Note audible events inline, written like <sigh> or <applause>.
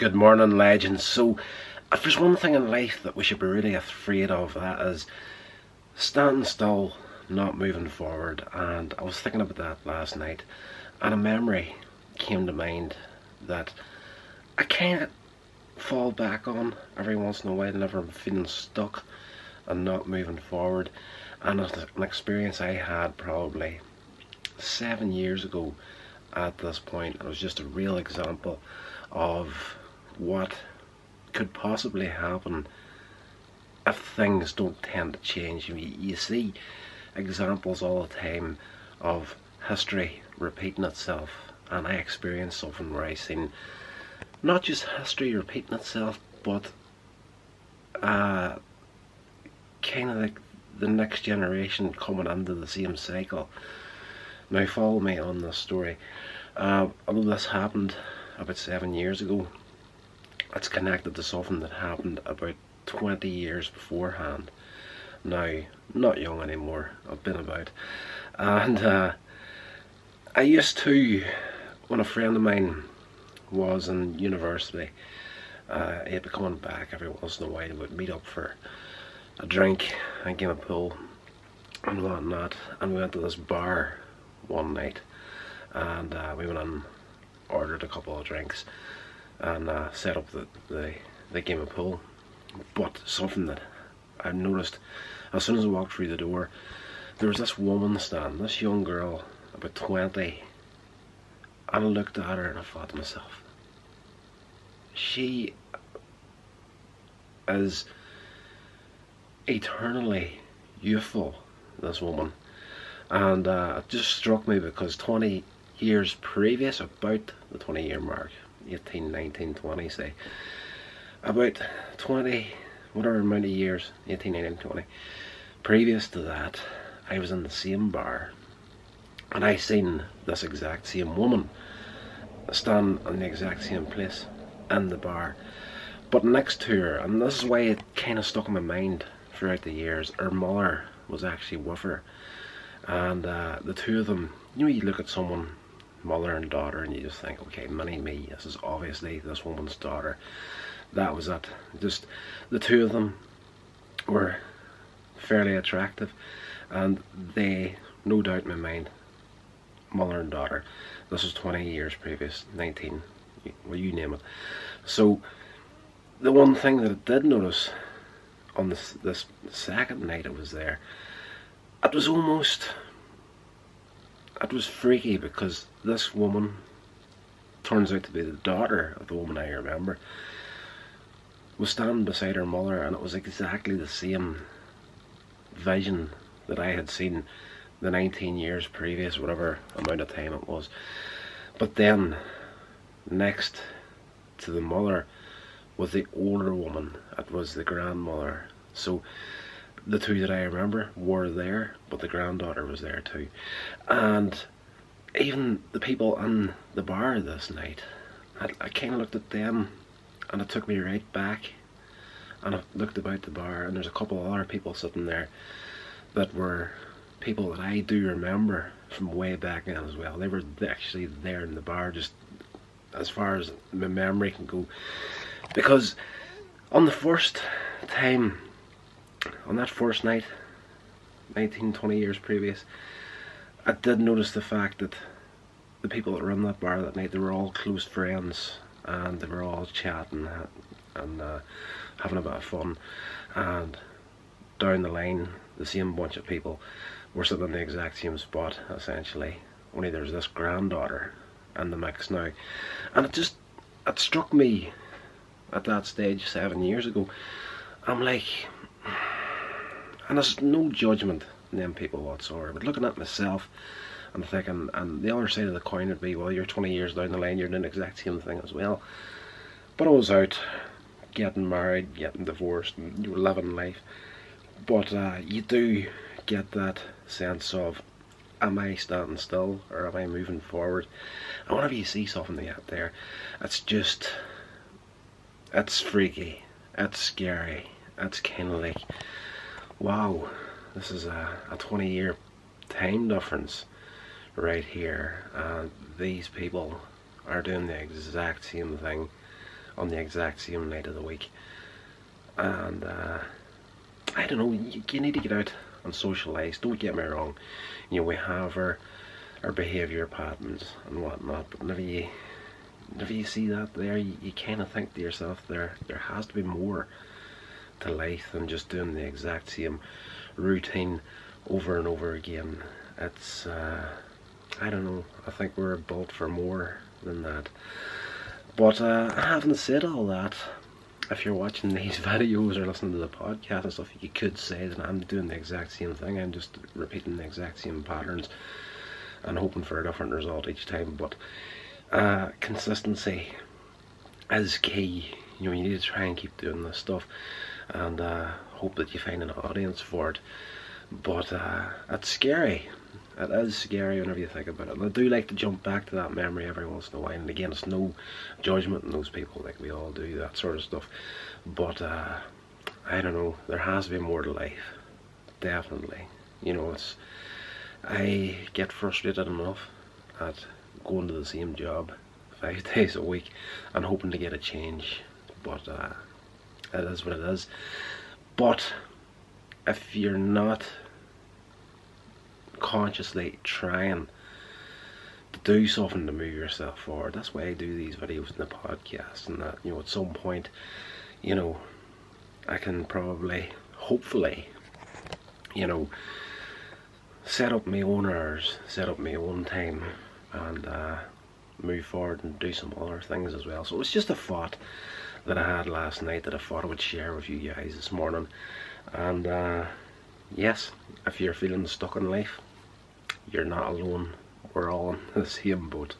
Good morning, legends. So, if there's one thing in life that we should be really afraid of, that is standing still, not moving forward. And I was thinking about that last night, and a memory came to mind that I can't fall back on every once in a while whenever I'm feeling stuck and not moving forward. And it's an experience I had probably seven years ago at this point. It was just a real example of what could possibly happen if things don't tend to change. You, see examples all the time of history repeating itself, and I experienced something where I seen not just history repeating itself, but uh, kind of like the next generation coming into the same cycle. Now follow me on this story. Uh, although this happened about seven years ago, it's connected to something that happened about 20 years beforehand. Now, not young anymore, I've been about. And uh, I used to, when a friend of mine was in university, uh, he'd be coming back every once in a while, we'd meet up for a drink and game of pool and whatnot. And we went to this bar one night and uh, we went and ordered a couple of drinks and uh, set up the, the, the game of pool. But something that I noticed as soon as I walked through the door, there was this woman standing, this young girl, about 20, and I looked at her and I thought to myself, she is eternally youthful, this woman. And uh, it just struck me because 20 years previous, about the 20 year mark, 18, 19, 20 say, about 20, whatever amount of years, 18, 19, 20, previous to that, I was in the same bar and I seen this exact same woman stand in the exact same place in the bar. But next to her, and this is why it kind of stuck in my mind throughout the years, her mother was actually with her. And uh, the two of them, you know, you look at someone, mother and daughter, and you just think, okay, money me, this is obviously this woman's daughter. That was it. Just the two of them were fairly attractive, and they, no doubt in my mind, mother and daughter. This was 20 years previous, 19, well, you name it. So, the one thing that I did notice on this, this second night I was there, it was almost, it was freaky because this woman turns out to be the daughter of the woman I remember, was standing beside her mother and it was exactly the same vision that I had seen the 19 years previous, whatever amount of time it was. But then, next to the mother was the older woman, it was the grandmother. So, the two that I remember were there, but the granddaughter was there too. And even the people in the bar this night, I, I kind of looked at them and it took me right back. And I looked about the bar and there's a couple of other people sitting there that were people that I do remember from way back then as well. They were actually there in the bar just as far as my memory can go. Because on the first time, on that first night, 19, 20 years previous, I did notice the fact that the people that in that bar that night, they were all close friends and they were all chatting and uh, having a bit of fun. And down the line, the same bunch of people were sitting in the exact same spot, essentially. Only there's this granddaughter in the mix now. And it just, it struck me at that stage seven years ago. I'm like, and there's no judgment in them people whatsoever, but looking at myself, I'm thinking, and the other side of the coin would be, well, you're 20 years down the line, you're doing the exact same thing as well. But I was out getting married, getting divorced, and you were living life. But uh, you do get that sense of, am I standing still or am I moving forward? And whenever you see something that there, it's just, it's freaky, it's scary, it's kind of like, wow, this is a, a 20 year time difference right here and these people are doing the exact same thing on the exact same night of the week. And uh, I don't know, you, you need to get out and socialise. Don't get me wrong. You know, we have our our behaviour patterns and whatnot, but whenever you whenever you see that there, you, you kind of think to yourself, there there has to be more to life and just doing the exact same routine over and over again. It's uh, I don't know. I think we're built for more than that. But uh, having said all that, if you're watching <laughs> these videos or listening to the podcast and stuff, you could say that I'm doing the exact same thing. I'm just repeating the exact same patterns and hoping for a different result each time. But uh, consistency is key. You know, you need to try and keep doing this stuff and uh, hope that you find an audience for it. But uh, it's scary. It is scary whenever you think about it. And I do like to jump back to that memory every once in a while. And again, it's no judgment in those people, like we all do that sort of stuff. But uh, I don't know. There has to be more to life. Definitely. You know, it's. I get frustrated enough at going to the same job <laughs> five days a week and hoping to get a change. But uh, it is what it is. But if you're not consciously trying to do something to move yourself forward. That's why I do these videos in the podcast and that, you know, at some point, you know, I can probably, hopefully, you know, set up my own hours, set up my own time and uh, move forward and do some other things as well. So it's just a thought that I had last night that I thought I would share with you guys this morning. And uh, yes, if you're feeling stuck in life, you're not alone. We're all in the <laughs> same boat.